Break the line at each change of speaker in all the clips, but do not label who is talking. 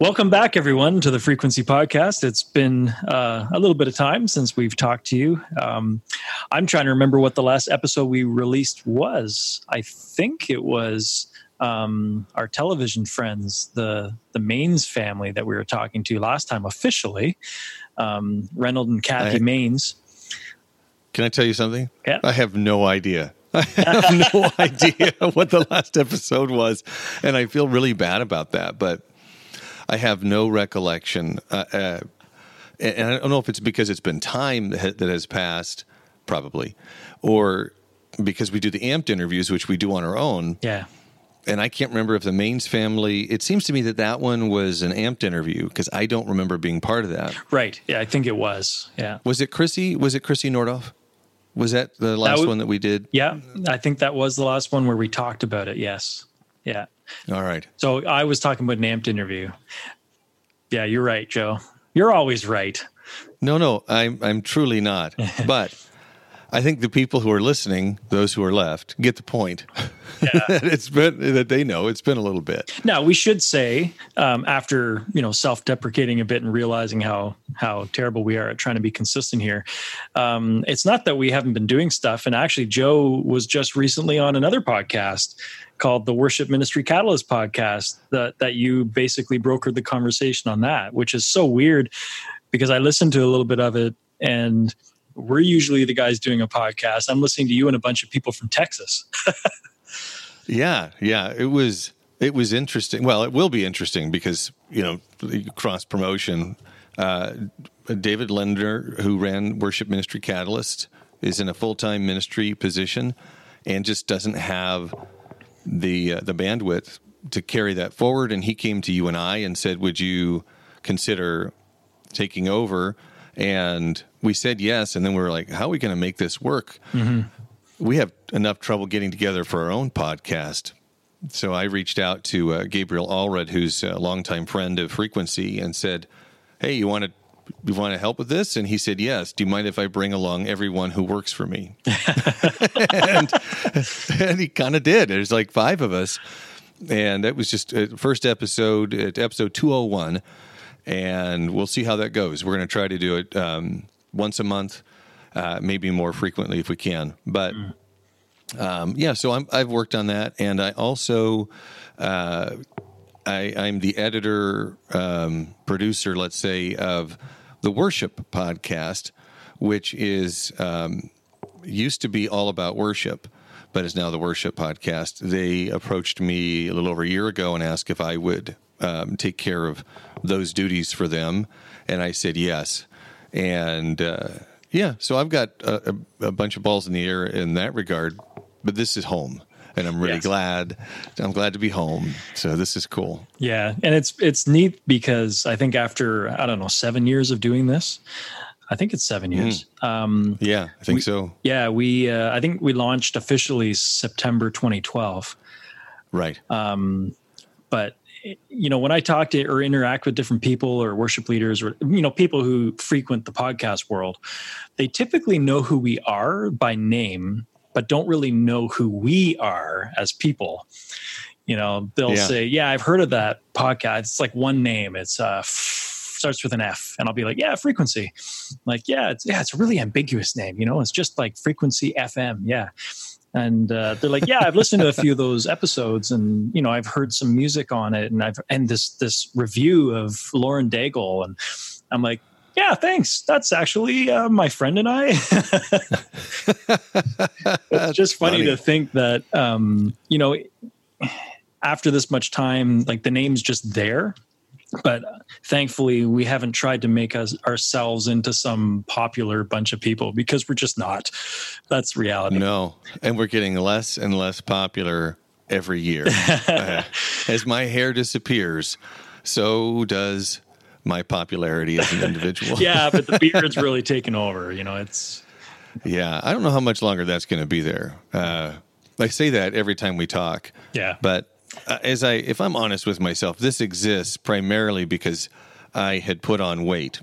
Welcome back, everyone, to the Frequency Podcast. It's been uh, a little bit of time since we've talked to you. Um, I'm trying to remember what the last episode we released was. I think it was um, our television friends, the the Maines family that we were talking to last time officially, um, Reynold and Kathy
I-
Maines.
Can I tell you something?
Yeah.
I have no idea. I have no idea what the last episode was, and I feel really bad about that. But I have no recollection, uh, uh, and I don't know if it's because it's been time that has passed, probably, or because we do the amped interviews, which we do on our own,
Yeah,
and I can't remember if the Maines family. It seems to me that that one was an amped interview because I don't remember being part of that.
right. Yeah, I think it was. Yeah,
Was it Chrissy? Was it Chrissy Nordoff? Was that the last
would-
one that we did?
yeah. I think that was the last one where we talked about it. Yes. Yeah.
All right.
So I was talking about an amped interview. Yeah, you're right, Joe. You're always right.
No, no, I'm I'm truly not. but I think the people who are listening, those who are left, get the point. that it's been that they know it's been a little bit.
Now we should say, um, after you know, self-deprecating a bit and realizing how how terrible we are at trying to be consistent here, um, it's not that we haven't been doing stuff. And actually, Joe was just recently on another podcast called the Worship Ministry Catalyst podcast that that you basically brokered the conversation on that, which is so weird because I listened to a little bit of it and. We're usually the guys doing a podcast. I'm listening to you and a bunch of people from Texas.
Yeah, yeah. It was it was interesting. Well, it will be interesting because you know cross promotion. Uh, David Lender, who ran Worship Ministry Catalyst, is in a full time ministry position, and just doesn't have the uh, the bandwidth to carry that forward. And he came to you and I and said, "Would you consider taking over?" And we said yes. And then we were like, "How are we going to make this work?" we have enough trouble getting together for our own podcast. So I reached out to uh, Gabriel Allred, who's a longtime friend of Frequency, and said, "Hey, you want to you want to help with this?" And he said, "Yes. Do you mind if I bring along everyone who works for me?" and, and he kind of did. There's like five of us, and that was just uh, first episode, uh, episode two hundred one, and we'll see how that goes. We're going to try to do it um, once a month uh, maybe more frequently if we can. But um, yeah, so I'm, I've worked on that, and I also uh, I, I'm the editor um, producer, let's say, of the Worship podcast, which is um, used to be all about worship. But is now the worship podcast. They approached me a little over a year ago and asked if I would um, take care of those duties for them, and I said yes. And uh, yeah, so I've got a, a, a bunch of balls in the air in that regard, but this is home, and I'm really
Yes.
glad. I'm glad to be home. So this is cool.
Yeah, and it's it's neat because I think after I don't know seven years of doing this, I think it's seven years. Um,
Yeah, I think so.
yeah, we uh, I think we launched officially September 2012.
Right.
Um, but you know, when I talk to or interact with different people or worship leaders or you know people who frequent the podcast world, they typically know who we are by name, but don't really know who we are as people. You know, they'll
Yeah.
say, "Yeah, I've heard of that podcast. It's like one name. It's uh, f- starts with an F," and I'll be like, "Yeah, Frequency." like, yeah, it's yeah, it's a really ambiguous name. You know, it's just like Frequency FM. Yeah. And uh, they're like, yeah, I've listened to a few of those episodes, and you know, I've heard some music on it, and I've and this this review of Lauren Daigle, and I'm like, yeah, thanks. That's actually uh, my friend and I. it's just funny,
funny.
to think that um, you know, after this much time, like the name's just there. But thankfully, we haven't tried to make us ourselves into some popular bunch of people because we're just not. That's reality.
No, and we're getting less and less popular every year. Uh, as my hair disappears, so does my popularity as an individual.
yeah, but the beard's really taken over. You know, it's
Yeah, I don't know how much longer that's going to be there. Uh, I say that every time we talk,
yeah,
but uh, as I, if I'm honest with myself, this exists primarily because I had put on weight,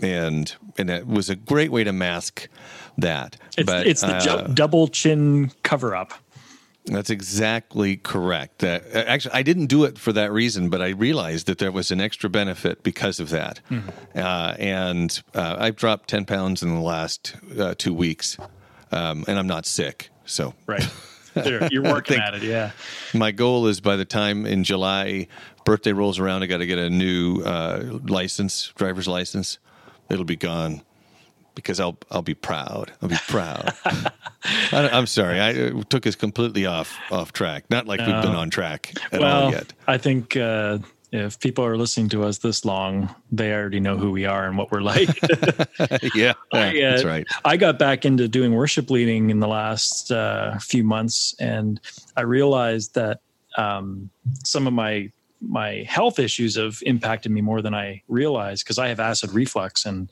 and and it was a great way to mask that.
it's
but
it's the
uh,
ju- double chin cover up.
That's exactly correct. That uh, actually, I didn't do it for that reason, but I realized that there was an extra benefit because of that. Mm-hmm. Uh, and uh, I've dropped ten pounds in the last uh, two weeks, um, and I'm not sick. So
right, you're working at it. Yeah.
My goal is by the time in July birthday rolls around, I got to get a new uh, license, driver's license. It'll be gone because I'll I'll be proud. I'll be proud. I, am sorry, I took us completely off off track. Not like we've been on track at
well,
all yet.
I think uh, if people are listening to us this long, they already know who we are and what we're like.
yeah, I, uh, that's right.
I got back into doing worship leading in the last uh, few months, and I realized that um, some of my my health issues have impacted me more than I realized because I have acid reflux and.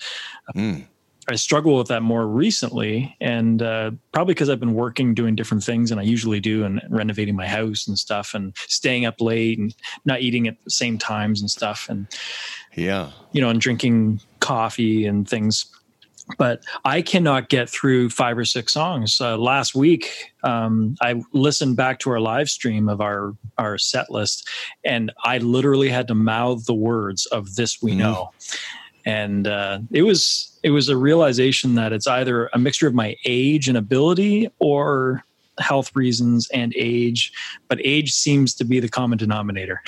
Mm I struggle with that more recently, and uh, probably because I've been working doing different things and I usually do, and renovating my house and stuff, and staying up late and not eating at the same times and stuff, and
yeah,
you know, and drinking coffee and things. But I cannot get through five or six songs. Uh, last week, um, I listened back to our live stream of our our set list, and I literally had to mouth the words of "This We mm. Know." And uh, it was it was a realization that it's either a mixture of my age and ability or health reasons and age but age seems to be the common denominator.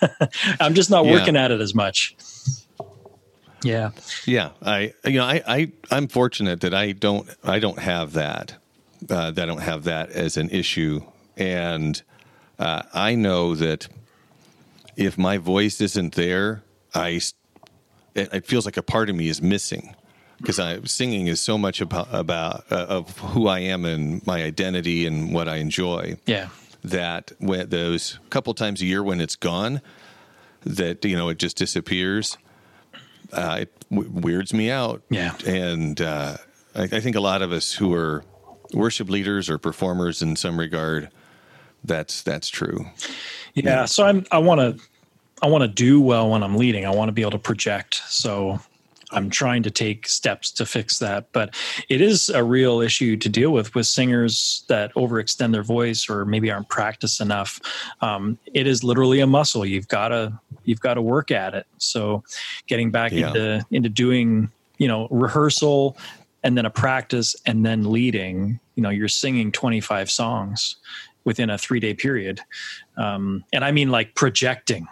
I'm just not working yeah. at it as much. Yeah.
Yeah i you know i, I i'm fortunate that i don't i don't have that uh, that i don't have that as an issue. And uh, i know that if my voice isn't there i it, it feels like a part of me is missing because I singing is so much about, about uh, of who I am and my identity and what I enjoy.
Yeah.
That when those couple times a year when it's gone, that you know it just disappears. Uh, it w- weirds me out.
Yeah.
And uh, I, I think a lot of us who are worship leaders or performers in some regard, that's that's true.
Yeah. yeah. So I'm I want to I want to do well when I'm leading. I want to be able to project. So I'm trying to take steps to fix that. But it is a real issue to deal with with singers that overextend their voice or maybe aren't practiced enough. Um, it is literally a muscle. You've got to you've got to work at it. So getting back yeah. into into doing you know rehearsal and then a practice and then leading. You know, you're singing 25 songs within a three day period, um, and I mean like projecting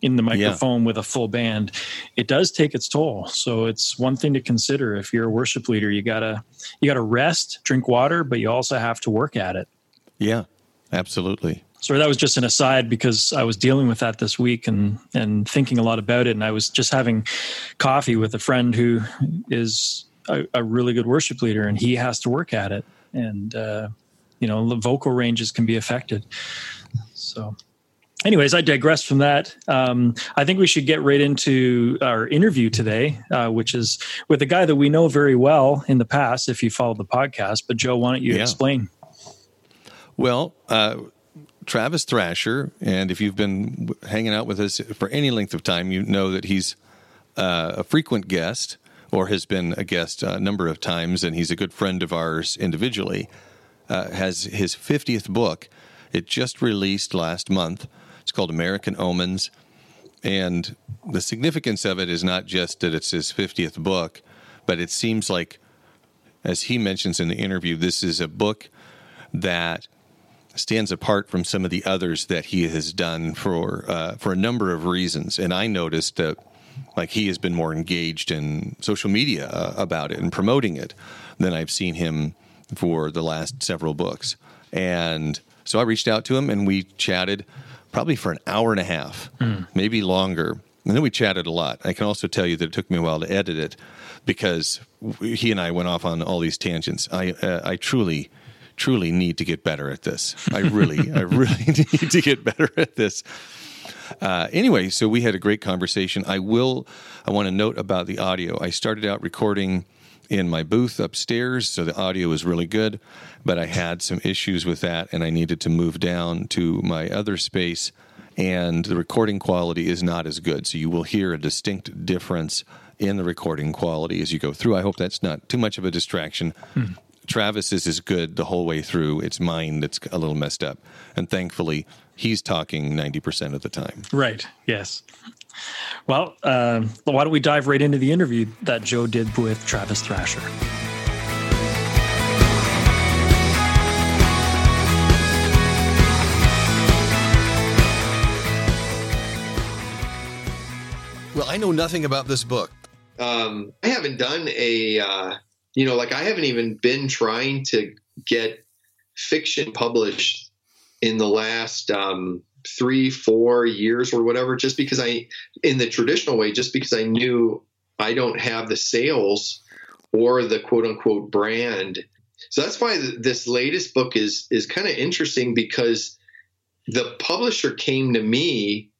in the microphone yeah. with a full band, it does take its toll. So it's one thing to consider if you're a worship leader. You gotta you gotta rest, drink water, but you also have to work at it.
Yeah, absolutely.
So that was just an aside because I was dealing with that this week and and thinking a lot about it. And I was just having coffee with a friend who is a, a really good worship leader, and he has to work at it. And uh, you know, the vocal ranges can be affected. So anyways, I digress from that. Um, I think we should get right into our interview today, uh, which is with a guy that we know very well in the past, if you followed the podcast. But Joe, why don't you yeah. explain?
Well, uh, Travis Thrasher, and if you've been hanging out with us for any length of time, you know that he's uh, a frequent guest or has been a guest a number of times, and he's a good friend of ours individually. Uh, has his 50th book. It just released last month it's called American Omens. And the significance of it is not just that it's his 50th book, but it seems like, as he mentions in the interview, this is a book that stands apart from some of the others that he has done for uh, for a number of reasons. And I noticed that, like, he has been more engaged in social media uh, about it and promoting it than I've seen him for the last several books. And so I reached out to him and we chatted probably for an hour and a half, mm. maybe longer. And then we chatted a lot. I can also tell you that it took me a while to edit it because he and I went off on all these tangents. I uh, I truly truly need to get better at this. I really I really need to get better at this. Uh, anyway, so we had a great conversation. I will. I want to note about the audio. I started out recording in my booth upstairs, so the audio was really good. But I had some issues with that, and I needed to move down to my other space, and the recording quality is not as good. So you will hear a distinct difference in the recording quality as you go through. I hope that's not too much of a distraction. Hmm. Travis's is good the whole way through. It's mine that's a little messed up, and thankfully he's talking ninety percent of the time.
Right. Yes. Well, uh, why don't we dive right into the interview that Joe did with Travis Thrasher?
Well, I know nothing about this book.
Um, I haven't done a, uh, you know, like I haven't even been trying to get fiction published in the last um, three, four years or whatever, just because I, in the traditional way, just because I knew I don't have the sales or the quote unquote brand. So that's why this latest book is is kind of interesting because the publisher came to me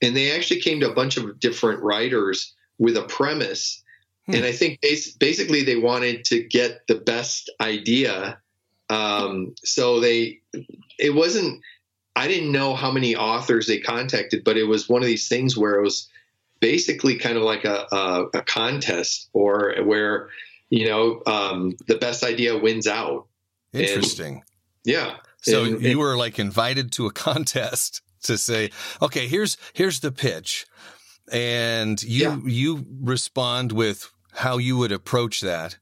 and they actually came to a bunch of different writers with a premise hmm. and i think basically they wanted to get the best idea um, so they it wasn't i didn't know how many authors they contacted but it was one of these things where it was basically kind of like a, a, a contest or where you know um, the best idea wins out
interesting
and, yeah
so and, you were like invited to a contest to say, okay, here's here's the pitch, and you yeah. you respond with how you would approach that.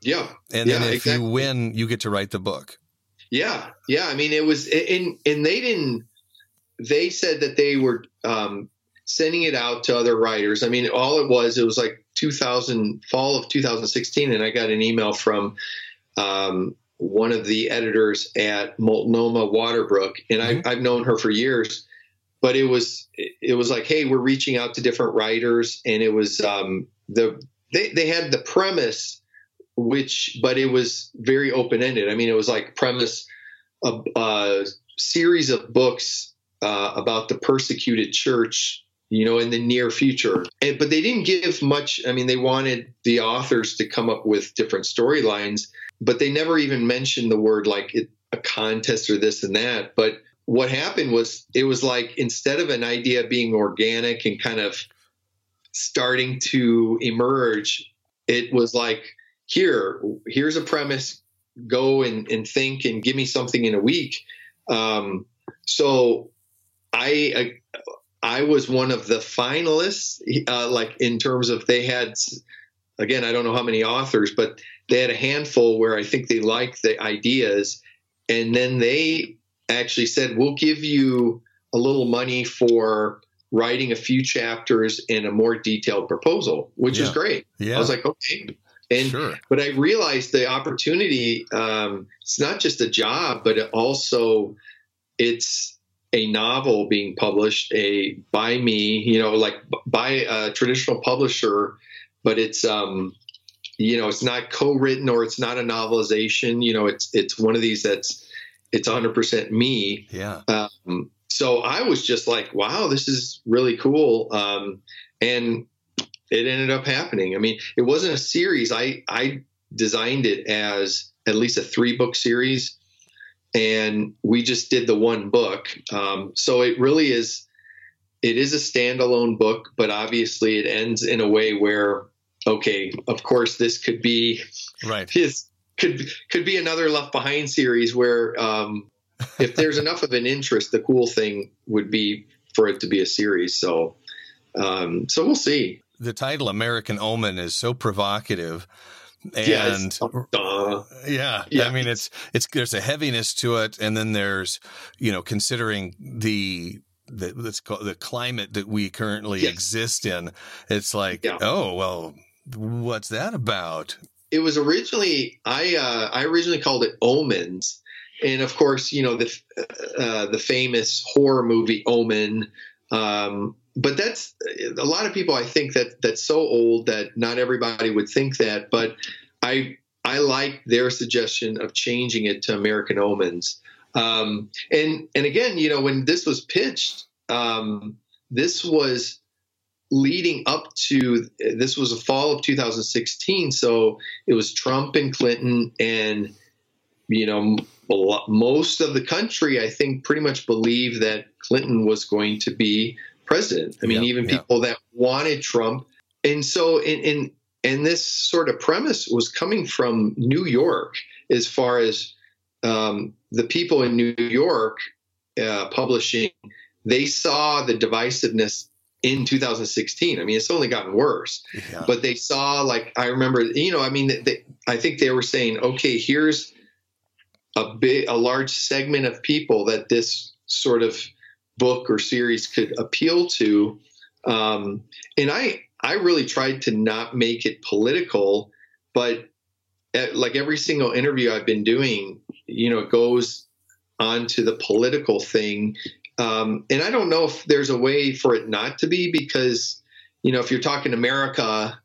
Yeah,
and
then
yeah,
if
exactly. you win, you get to write the book.
Yeah, yeah. I mean, it was, and and they didn't. They said that they were um, sending it out to other writers. I mean, all it was, it was like 2000 fall of 2016, and I got an email from um, one of the editors at Multnomah Waterbrook, and mm-hmm. I, I've known her for years. But it was it was like, hey, we're reaching out to different writers, and it was um, the they they had the premise, which but it was very open ended. I mean, it was like premise a, a series of books uh, about the persecuted church you know, in the near future. And, but they didn't give much. I mean, they wanted the authors to come up with different storylines, but they never even mentioned the word like it, a contest or this and that. But what happened was it was like instead of an idea being organic and kind of starting to emerge, it was like, here, here's a premise, go and, and think and give me something in a week. Um, so I, I, I was one of the finalists, uh, like in terms of they had, again, I don't know how many authors, but they had a handful where I think they liked the ideas, and then they actually said, "We'll give you a little money for writing a few chapters in a more detailed proposal," which yeah. is great. Yeah. I was like, okay. And sure. but I realized the opportunity. Um, it's not just a job, but it also it's a novel being published a by me, you know, like by a traditional publisher, but it's um you know, it's not co-written or it's not a novelization. You know, it's it's one of these that's it's 100% me.
Yeah.
Um, so I was just like, wow, this is really cool. Um, and it ended up happening. I mean, it wasn't a series. I I designed it as at least a three book series, and we just did the one book. Um, so it really is. It is a standalone book, but obviously it ends in a way where okay, of course, this could be
right.
His could could be another Left Behind series where um, if there's enough of an interest, the cool thing would be for it to be a series. So, um, so we'll see.
The title "American Omen" is so provocative. And
yes.
yeah, yeah, I mean, it's, it's, there's a heaviness to it. And then there's, you know, considering the the let's call the climate that we currently yes. exist in. It's like, yeah. oh well, What's that about?
It was originally I uh, I originally called it Omens, and of course you know the uh, the famous horror movie Omen. Um, but that's a lot of people. I think that that's so old that not everybody would think that. But I I like their suggestion of changing it to American Omens. Um, and and again, you know, when this was pitched, um, this was leading up to this was a fall of 2016 so it was trump and clinton and you know most of the country i think pretty much believed that clinton was going to be president i mean yeah, even yeah. people that wanted trump and so in, in and this sort of premise was coming from new york as far as um, the people in New York uh, publishing, they saw the divisiveness in 2016. I mean, it's only gotten worse. Yeah. But they saw, like, I remember, you know, I mean, they, I think they were saying, okay, here's a big, a large segment of people that this sort of book or series could appeal to. Um, and I, I really tried to not make it political, but at, like every single interview I've been doing, you know, it goes onto the political thing. Um, and I don't know if there's a way for it not to be because, you know, if you're talking America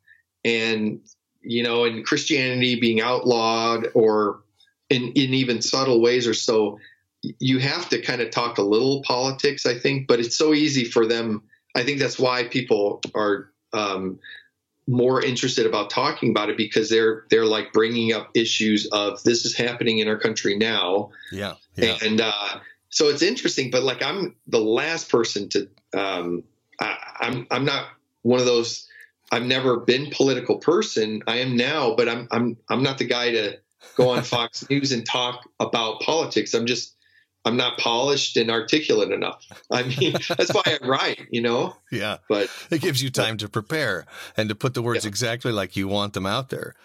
and, you know, and Christianity being outlawed or in, in even subtle ways or so, you have to kind of talk a little politics, I think, but it's so easy for them. I think that's why people are um, more interested about talking about it because they're they're like bringing up issues of this is happening in our country now.
Yeah, yeah.
and uh, so it's interesting. But like I'm the last person to um, I, I'm I'm not one of those. I've never been political person. I am now, but I'm I'm I'm not the guy to go on Fox News and talk about politics. I'm just I'm not polished and articulate enough. I mean, that's why I write, you know?
Yeah.
But
it gives you time to prepare and to put the words yeah. exactly like you want them out there.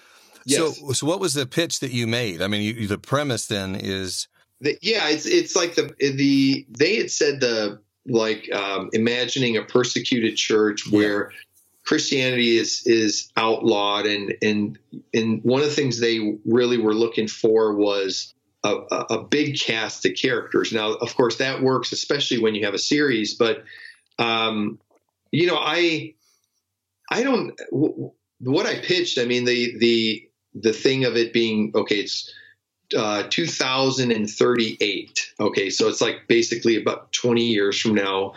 Yes. So, so what was the pitch that you made? I mean, you, the premise then is.
The, yeah, it's, it's like the, the, they had said the, like, um, imagining a persecuted church where yeah. Christianity is, is outlawed. And, and, and one of the things they really were looking for was, a, a, big cast of characters. Now, of course, that works especially when you have a series. But um, you know, I I don't what I pitched. I mean, the the the thing of it being okay. It's uh, 2038. Okay, so it's like basically about 20 years from now.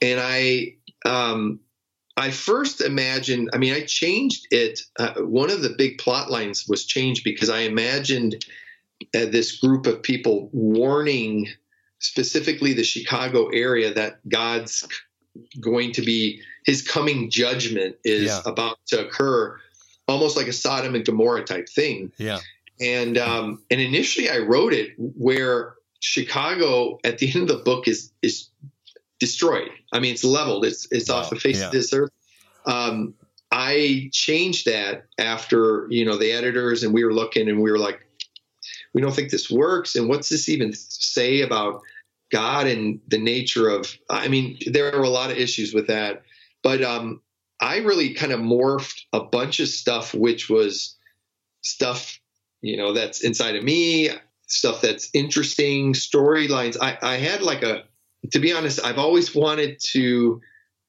And I um, I first imagined. I mean, I changed it. Uh, one of the big plot lines was changed because I imagined uh, this group of people warning specifically the Chicago area that God's going to be his coming judgment is yeah. about to occur, almost like a Sodom and Gomorrah type thing.
Yeah.
And um, and initially I wrote it where Chicago at the end of the book is is destroyed. I mean, it's leveled. It's it's wow. off the face yeah. of this earth. Um, I changed that after you know the editors and we were looking and we were like, we don't think this works. And what's this even say about God and the nature of? I mean, there are a lot of issues with that, but um, I really kind of morphed a bunch of stuff, which was stuff you know that's inside of me, stuff that's interesting, storylines. I, I had like a, to be honest, I've always wanted to.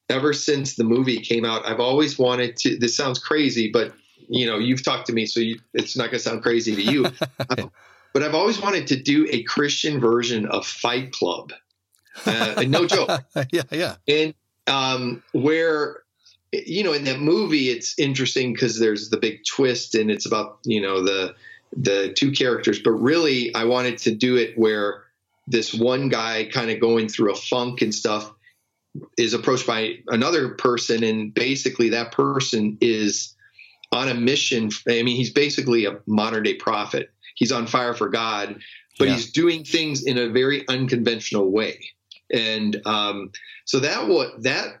Ever since the movie came out, I've always wanted to. This sounds crazy, but you know, you've talked to me, so you, it's not going to sound crazy to you. but I've always wanted to do a Christian version of Fight Club. Uh, no joke.
yeah, yeah.
And um, where you know in that movie it's interesting because there's the big twist and it's about you know the the two characters, but really I wanted to do it where this one guy kind of going through a funk and stuff is approached by another person and basically that person is on a mission i mean he's basically a modern day prophet he's on fire for God, but yeah. he's doing things in a very unconventional way. And um, so that what that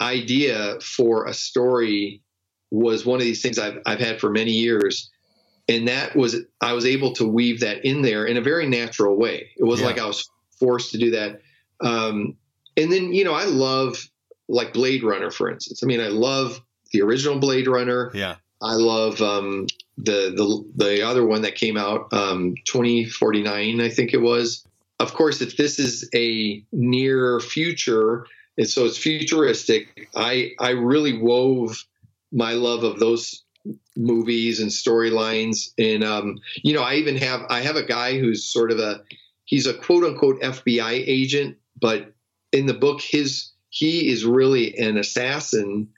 idea for a story was one of these things I've I've had for many years. And that was I was able to weave that in there in a very natural way. It wasn't yeah. like I was forced to do that. Um, and then you know I love like Blade Runner, for instance. I mean, I love the original Blade Runner.
Yeah.
I love um, the the the other one that came out um, 2049 i think it was. Of course if this is a near future and so it's futuristic i i really wove my love of those movies and storylines and um, you know i even have i have a guy who's sort of a he's a quote unquote fbi agent but in the book his he is really an assassin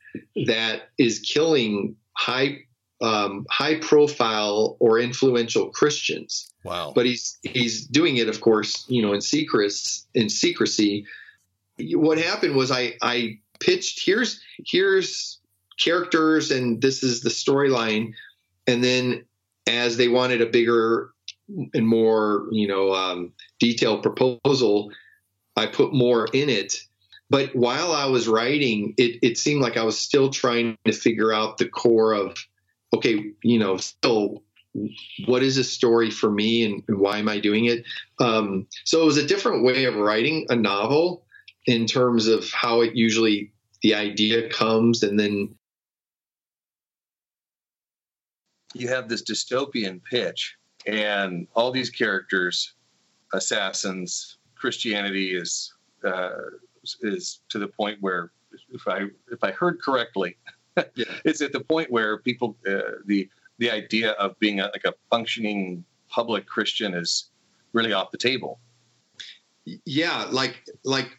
that is killing high um, high profile or influential Christians.
Wow.
But he's he's doing it, of course, you know, in secrets in secrecy. What happened was I I pitched here's here's characters and this is the storyline, and then as they wanted a bigger and more, you know, um, detailed proposal, I put more in it. But while I was writing, it, it seemed like I was still trying to figure out the core of, okay, you know, still what is a story for me and, and why am I doing it? Um, so it was a different way of writing a novel in terms of how it usually the idea comes and then
you have this dystopian pitch and all these characters assassins christianity is uh, is to the point where if i if i heard correctly yeah. it's at the point where people uh, the the idea of being a, like a functioning public christian is really off the table.
Yeah like like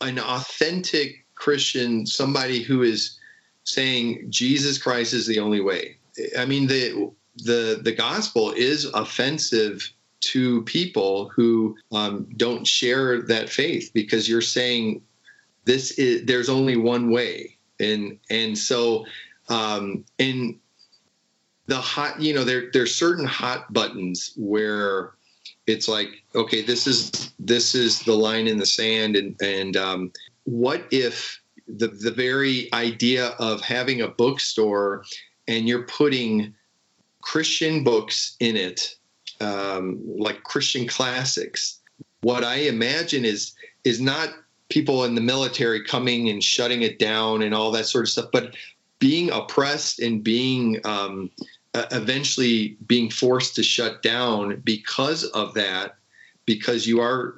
an authentic christian somebody who is saying jesus christ is the only way. I mean the the the gospel is offensive to people who um, don't share that faith because you're saying this is there's only one way and and so um, in the hot you know there there's certain hot buttons where it's like okay this is this is the line in the sand and and um, what if the the very idea of having a bookstore and you're putting Christian books in it, um, like Christian classics. What I imagine is is not people in the military coming and shutting it down and all that sort of stuff, but being oppressed and being um, uh, eventually being forced to shut down because of that, because you are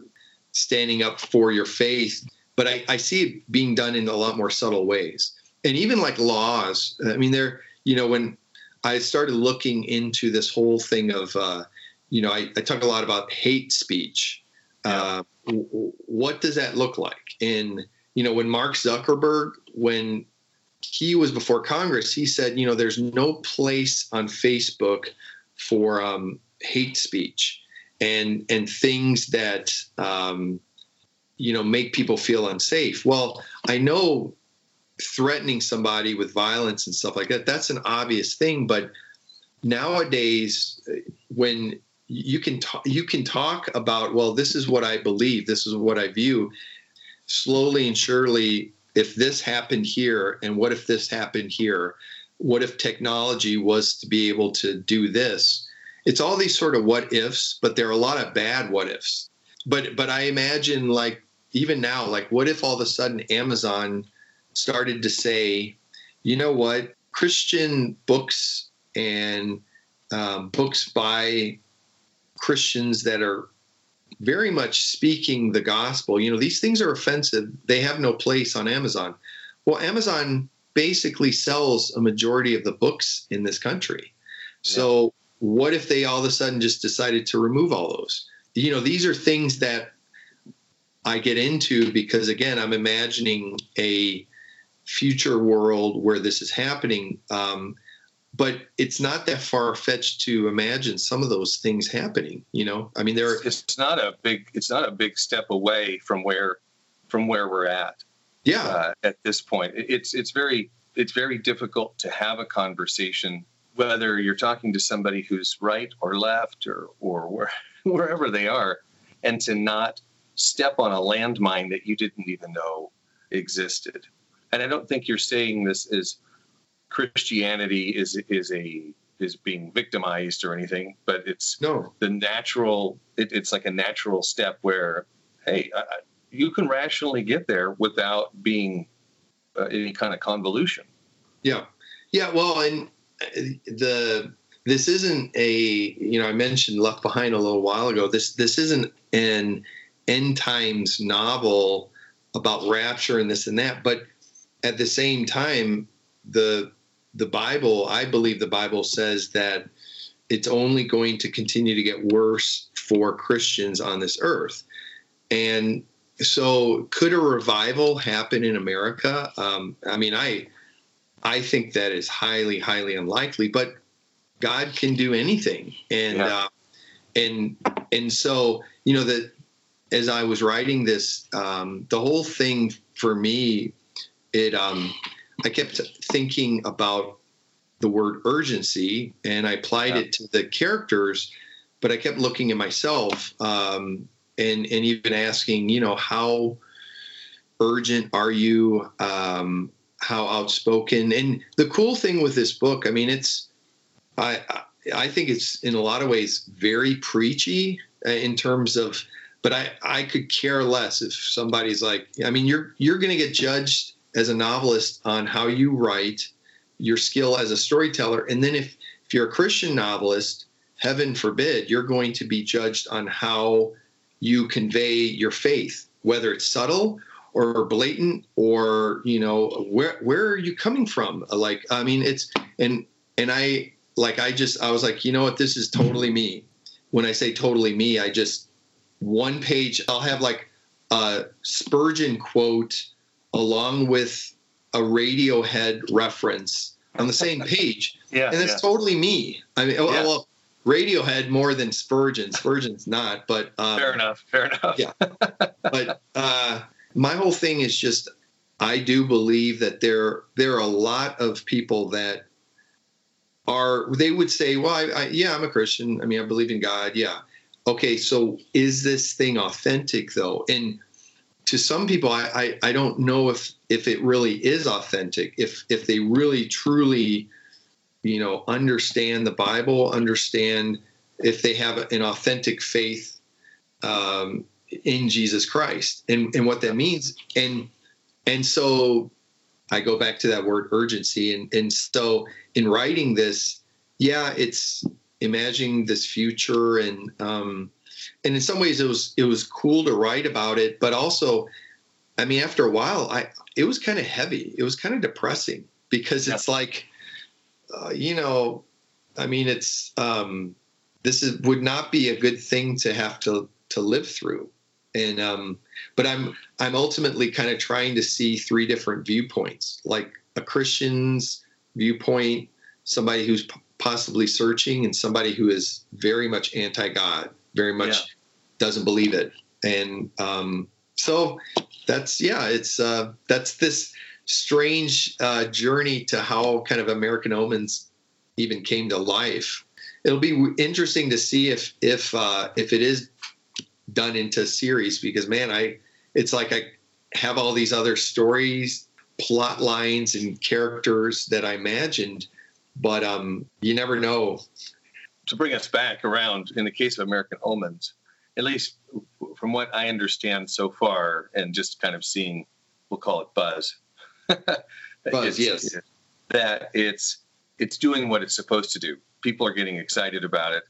standing up for your faith. But I, I see it being done in a lot more subtle ways. And even like laws, I mean, they're, you know, when I started looking into this whole thing of, uh, you know, I, I, talk a lot about hate speech. Yeah. Uh, what does that look like? And, you know, when Mark Zuckerberg, when he was before Congress, he said, you know, there's no place on Facebook for um, hate speech and and things that um, you know make people feel unsafe. Well, I know threatening somebody with violence and stuff like that that's an obvious thing but nowadays when you can talk you can talk about well this is what i believe this is what i view. Slowly and surely if this happened here and what if this happened here? What if technology was to be able to do this? It's all these sort of what ifs but there are a lot of bad what ifs. But but i imagine like even now like what if all of a sudden amazon started to say, you know what, Christian books and um, books by Christians that are very much speaking the gospel, you know, these things are offensive. They have no place on Amazon. Well, Amazon basically sells a majority of the books in this country. So, yeah. what if they all of a sudden just decided to remove all those? You know, these are things that I get into because, again, I'm imagining a future world where this is happening. Um, but it's not that far fetched to imagine some of those things happening. You know, I mean, there. Are,
it's not a big. It's not a big step away from where, from where we're at.
Yeah. Uh,
at this point, it's it's very it's very difficult to have a conversation whether you're talking to somebody who's right or left or or where, wherever they are, and to not step on a landmine that you didn't even know existed and I don't think you're saying this as Christianity is is a is being victimized or anything, but it's
no
the natural. It, it's like a natural step where, hey, uh, you can rationally get there without being uh, any kind of convolution.
Yeah, yeah. Well, and uh, the this isn't a you know I mentioned Left Behind a little while ago. This this isn't an end times novel about rapture and this and that, but at the same time, the the Bible, I believe the Bible says that it's only going to continue to get worse for Christians on this earth. And so, could a revival happen in America? Um, I mean, I I think that is highly, highly unlikely. But God can do anything, and yeah. uh, and and so you know that as I was writing this, um, the whole thing for me it um, I kept thinking about the word urgency and I applied yeah. it to the characters, but I kept looking at myself um, and and even asking, you know, how urgent are you? Um, how outspoken? And the cool thing with this book, I mean, it's I I think it's in a lot of ways very preachy uh, in terms of, but I I could care less if somebody's like, I mean, you're you're going to get judged as a novelist on how you write, your skill as a storyteller, and then if if you're a Christian novelist, heaven forbid, you're going to be judged on how you convey your faith, whether it's subtle or blatant or you know where where are you coming from? Like i mean it's and and i like i just i was like you know what? This is totally me. When i say totally me i just one page i'll have like a spurgeon quote along with a radiohead reference on the same page
yeah
and it's
yeah.
totally me i mean yeah. well radiohead more than spurgeon spurgeon's not but
um, fair enough fair enough
yeah but uh my whole thing is just I do believe that there there are a lot of people that are they would say, well, I, I, yeah, I'm a Christian. I mean, I believe in God. Yeah. Okay, so is this thing authentic though? And to some people, I, I, I don't know if if it really is authentic. If if they really truly, you know, understand the Bible, understand if they have an authentic faith um, in Jesus Christ and, and what that means. And and so I go back to that word urgency. And and so in writing this, yeah, it's imagining this future and um and in some ways it was it was cool to write about it, but also I mean after a while I it was kind of heavy. It was kind of depressing because it's like uh, you know, I mean it's um this is would not be a good thing to have to to live through. And um, but i'm i'm ultimately kind of trying to see three different viewpoints like a christian's viewpoint somebody who's possibly searching and somebody who is very much anti-god very much yeah. doesn't believe it and um, so that's yeah it's uh, that's this strange uh, journey to how kind of american omens even came to life it'll be interesting to see if if uh, if it is done into series because man, I it's like I have all these other stories, plot lines, and characters that I imagined, but um, you never know.
To bring us back around, in the case of American Omens, at least from what I understand so far, and just kind of seeing, we'll call it buzz.
buzz, yes.
That it's it's doing what it's supposed to do. People are getting excited about it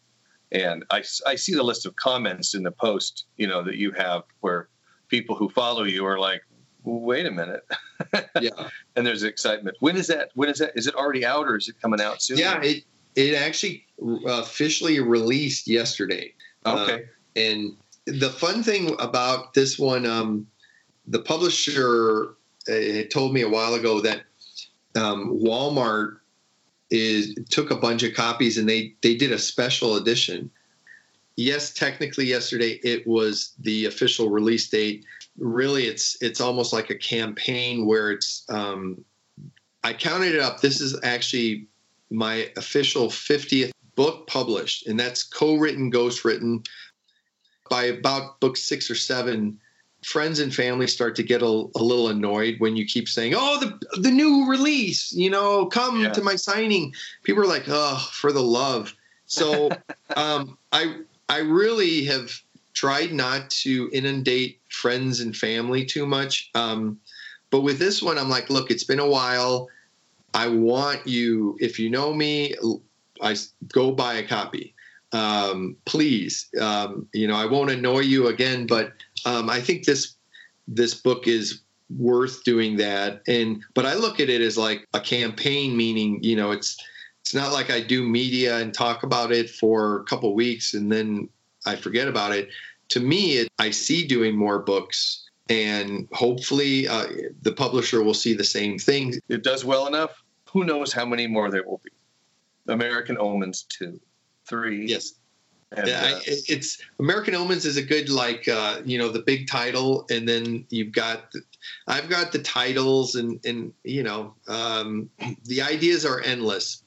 and I, I see the list of comments in the post, you know, that you have where people who follow you are like, wait a minute.
yeah.
And there's excitement. When is that? When is that? Is it already out or is it coming out soon?
Yeah, it, it actually officially released yesterday.
Okay. Uh,
and the fun thing about this one, um, the publisher uh, told me a while ago that um, Walmart is took a bunch of copies and they they did a special edition. Yes, technically yesterday it was the official release date. Really, it's it's almost like a campaign where it's. Um, I counted it up. This is actually my official 50th book published, and that's co-written, ghost-written. By about book six or seven, friends and family start to get a, a, little annoyed when you keep saying, "Oh, the the new release, you know, come yeah. to my signing." People are like, "Oh, for the love." So, um, I I really have tried not to inundate friends and family too much. Um, but with this one, I'm like, look, it's been a while. I want you, if you know me, I go buy a copy. Um, please, um, you know, I won't annoy you again, but um, I think this this book is worth doing that. And but I look at it as like a campaign, meaning you know it's it's not like I do media and talk about it for a couple weeks and then I forget about it. To me, it, I see doing more books. And hopefully, uh, the publisher will see the same thing.
It does well enough. Who knows how many more there will be? American Omens 2, 3,
yes. And, yeah, uh, it's American Omens is a good like uh, you know the big title, and then you've got the, I've got the titles, and and you know um, the ideas are endless.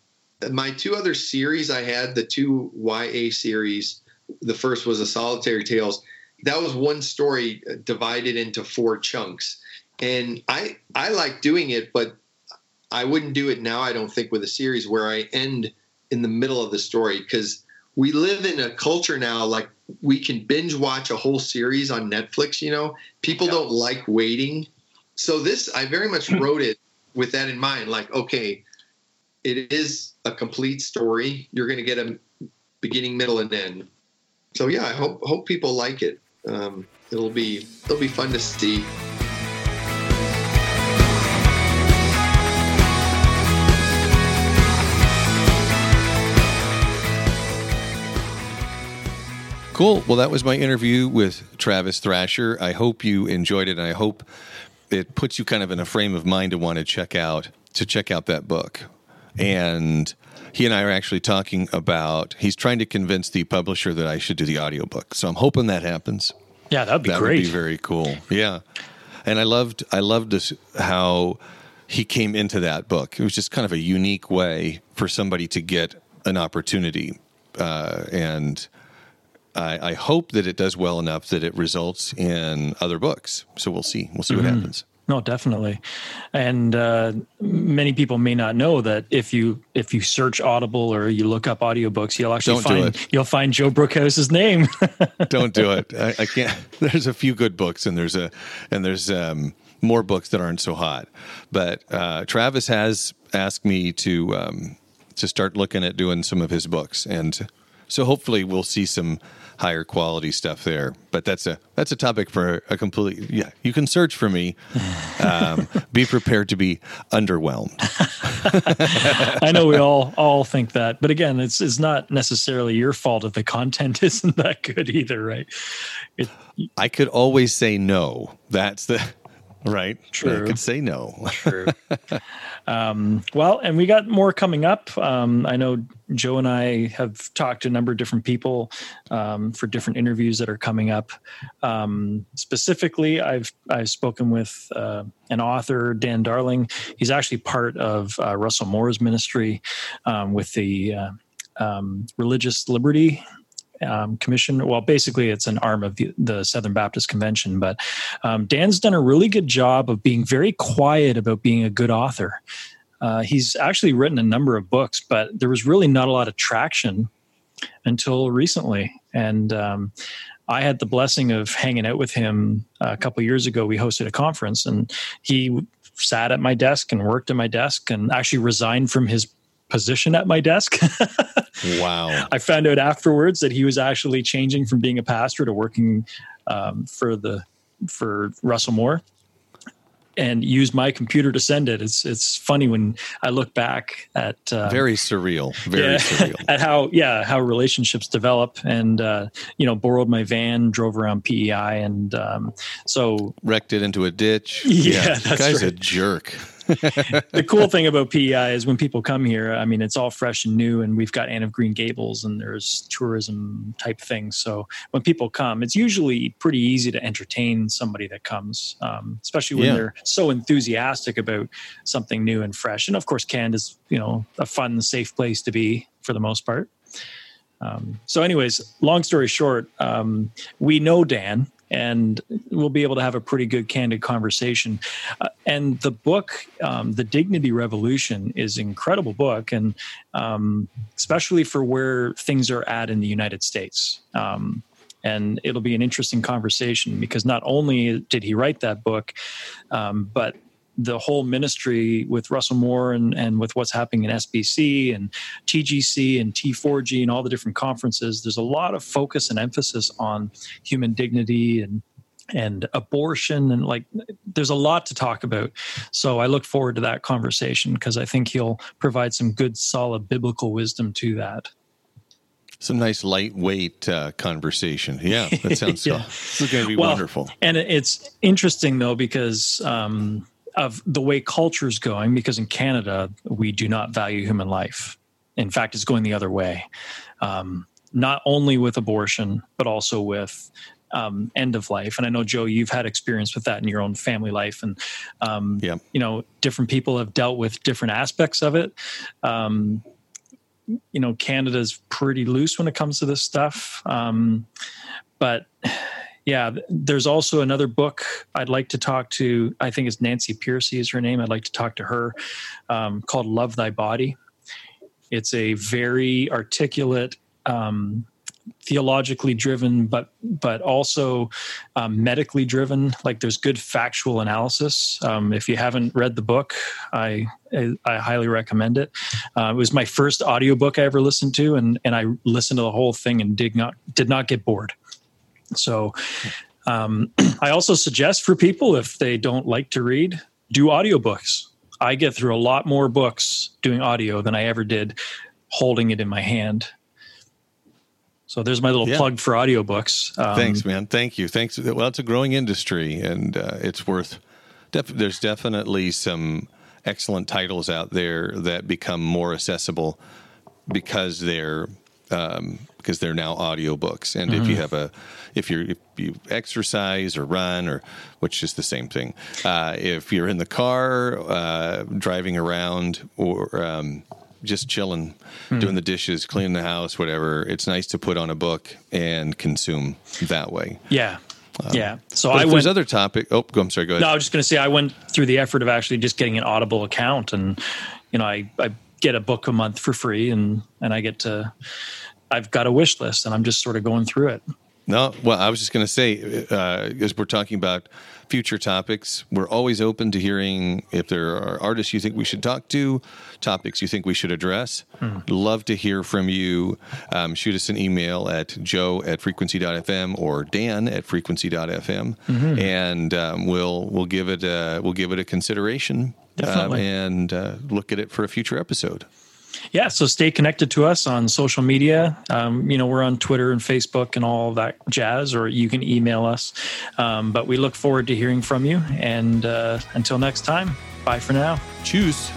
my two other series I had, the two YA series, the first was a Solitary Tales. That was one story uh, divided into four chunks. And I I like doing it, but I wouldn't do it now, I don't think, with a series where I end in the middle of the story because we live in a culture now like we can binge watch a whole series on Netflix, you know. People don't like waiting. So this I very much wrote it with that in mind like okay, it is a complete story. You're going to get a beginning, middle, and end. So yeah, I hope hope people like it. Um, it'll be it'll be fun to see.
Cool. Well, that was my interview with Travis Thrasher. I hope you enjoyed it, and I hope it puts you kind of in a frame of mind to want to check out to check out that book. And he and I are actually talking about he's trying to convince the publisher that I should do the audiobook. So I'm hoping that happens.
Yeah, that'd be
that
great.
That would be very cool. Yeah. And I loved I loved this how he came into that book. It was just kind of a unique way for somebody to get an opportunity. Uh, and I, I, hope that it does well enough that it results in other books. So we'll see. We'll see mm-hmm. what happens.
No, definitely, and uh, many people may not know that if you if you search Audible or you look up audiobooks, you'll actually
Don't
find you'll find Joe Brookhouse's name.
Don't do it. I, I, can't. There's a few good books, and there's a and there's um, more books that aren't so hot. But uh, Travis has asked me to um, to start looking at doing some of his books, and so hopefully we'll see some higher quality stuff there. But that's a that's a topic for a complete. Yeah, you can search for me. Um, be prepared to be underwhelmed.
I know we all all think that, but again, it's it's not necessarily your fault if the content isn't that good either, right?
It, I could always say no. That's the right.
True.
I could say no.
True. Um, well, and we got more coming up. Um, I know Joe and I have talked to a number of different people um, for different interviews that are coming up. Um, specifically, I've I've spoken with uh, an author, Dan Darling. He's actually part of uh, Russell Moore's ministry um, with the uh, um, Religious Liberty um, Commission. Well, basically, it's an arm of the, the Southern Baptist Convention. But um, Dan's done a really good job of being very quiet about being a good author. Uh, he's actually written a number of books, but there was really not a lot of traction until recently. And um, I had the blessing of hanging out with him a couple years ago. We hosted a conference, and he sat at my desk and worked at my desk and actually resigned from his position at my desk.
wow.
I found out afterwards that he was actually changing from being a pastor to working um, for the for Russell Moore and used my computer to send it. It's it's funny when I look back at uh,
very surreal, very
yeah,
surreal
at how yeah how relationships develop. And uh, you know, borrowed my van, drove around PEI, and um, so
wrecked it into a ditch.
Yeah, yeah
guy's
right.
a jerk.
the cool thing about PEI is when people come here, I mean, it's all fresh and new, and we've got Anne of Green Gables and there's tourism type things. So when people come, it's usually pretty easy to entertain somebody that comes, um, especially when yeah. they're so enthusiastic about something new and fresh. And of course, Canada's, you know, a fun, safe place to be for the most part. Um, so, anyways, long story short, um, we know Dan and we'll be able to have a pretty good candid conversation. Uh, and the book, um, The Dignity Revolution, is an incredible book, and um, especially for where things are at in the United States. Um, and it'll be an interesting conversation because not only did he write that book, um, but the whole ministry with Russell Moore and, and with what's happening in SBC and TGC and T4G and all the different conferences, there's a lot of focus and emphasis on human dignity and and abortion and like there's a lot to talk about so i look forward to that conversation because i think he'll provide some good solid biblical wisdom to that
some nice lightweight uh, conversation. Yeah, that sounds yeah. so. It's going to be
well,
wonderful.
And it's interesting though because um, of the way culture is going because in Canada we do not value human life. In fact, it's going the other way. Um, not only with abortion, but also with um, end of life. And I know Joe, you've had experience with that in your own family life, and um,
yeah.
you know, different people have dealt with different aspects of it. Um, you know, Canada's pretty loose when it comes to this stuff. Um, but yeah, there's also another book I'd like to talk to. I think it's Nancy Pearcey is her name. I'd like to talk to her um, called Love Thy Body. It's a very articulate, um, theologically driven, but but also um, medically driven. Like there's good factual analysis. Um, if you haven't read the book, I I, I highly recommend it. Uh, it was my first audiobook I ever listened to, and and I listened to the whole thing and did not did not get bored. So um, I also suggest for people if they don't like to read, do audiobooks. I get through a lot more books doing audio than I ever did holding it in my hand. So there's my little yeah. plug for audiobooks.
Um, Thanks, man. Thank you. Thanks. Well, it's a growing industry, and uh, it's worth. Def- there's definitely some excellent titles out there that become more accessible because they're um, because they're now audiobooks. And mm-hmm. if you mm-hmm. have a, if you if you exercise or run or which is the same thing, uh, if you're in the car uh, driving around or um, just chilling, mm. doing the dishes, cleaning the house, whatever, it's nice to put on a book and consume that way.
Yeah. Um, yeah. So
I
went.
There's other topic. Oh, go. I'm sorry. Go ahead.
No, I was just going to say I went through the effort of actually just getting an Audible account, and you know, I I get a book a month for free, and and I get to I've got a wish list and I'm just sort of going through it.
No, well, I was just going to say, uh, as we're talking about future topics, we're always open to hearing if there are artists you think we should talk to, topics you think we should address. Hmm. Love to hear from you. Um, shoot us an email at joe at frequency.fm or dan at frequency.fm, mm-hmm. and um, we'll we'll give it a, we'll give it a consideration um, and uh, look at it for a future episode.
Yeah, so stay connected to us on social media. Um, you know, we're on Twitter and Facebook and all that jazz, or you can email us. Um, but we look forward to hearing from you. And uh, until next time, bye for now.
Choose.